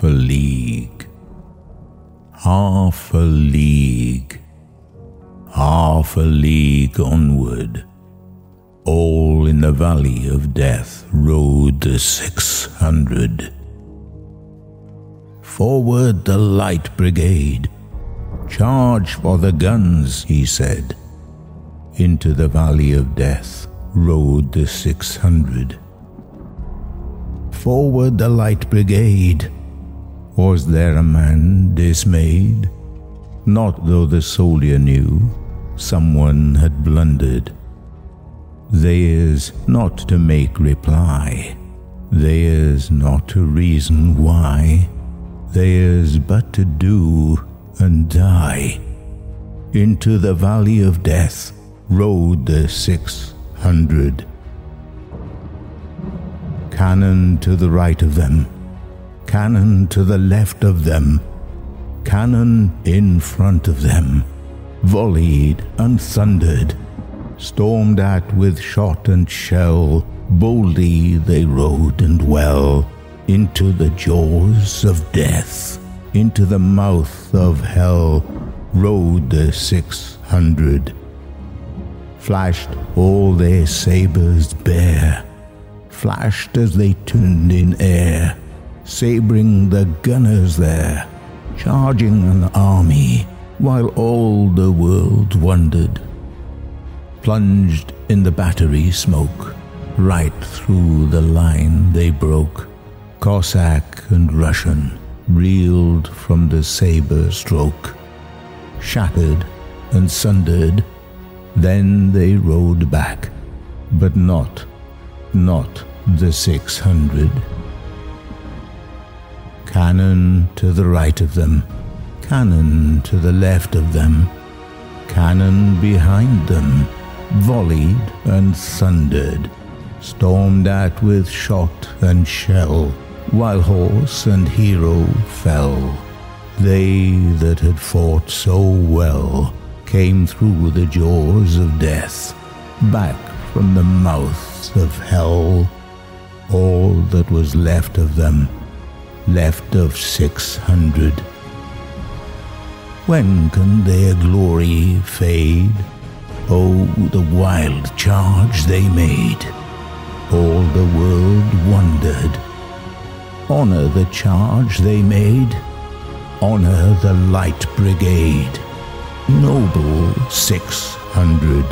half a league, half a league, half a league onward. All in the valley of death rode the six hundred. Forward the light brigade, charge for the guns, he said. Into the valley of death rode the six hundred. Forward the light brigade. Was there a man dismayed? Not though the soldier knew someone had blundered. Theirs not to make reply, theirs not to reason why, theirs but to do and die. Into the valley of death rode the six hundred. Cannon to the right of them, cannon to the left of them, cannon in front of them, volleyed and thundered, stormed at with shot and shell, boldly they rode and well. Into the jaws of death, into the mouth of hell, rode the six hundred. Flashed all their sabres bare, flashed as they turned in air, sabring the gunners there, charging an army, while all the world wondered. Plunged in the battery smoke, right through the line they broke. Cossack and Russian reeled from the sabre stroke, shattered and sundered. Then they rode back, but not, not the six hundred. Cannon to the right of them, cannon to the left of them, cannon behind them, volleyed and thundered, stormed at with shot and shell, while horse and hero fell. They that had fought so well came through the jaws of death, back from the mouth of hell. All that was left of them, left of six hundred. When can their glory fade? Oh, the wild charge they made! All the world wondered. Honor the charge they made, honor the light brigade, noble six hundred.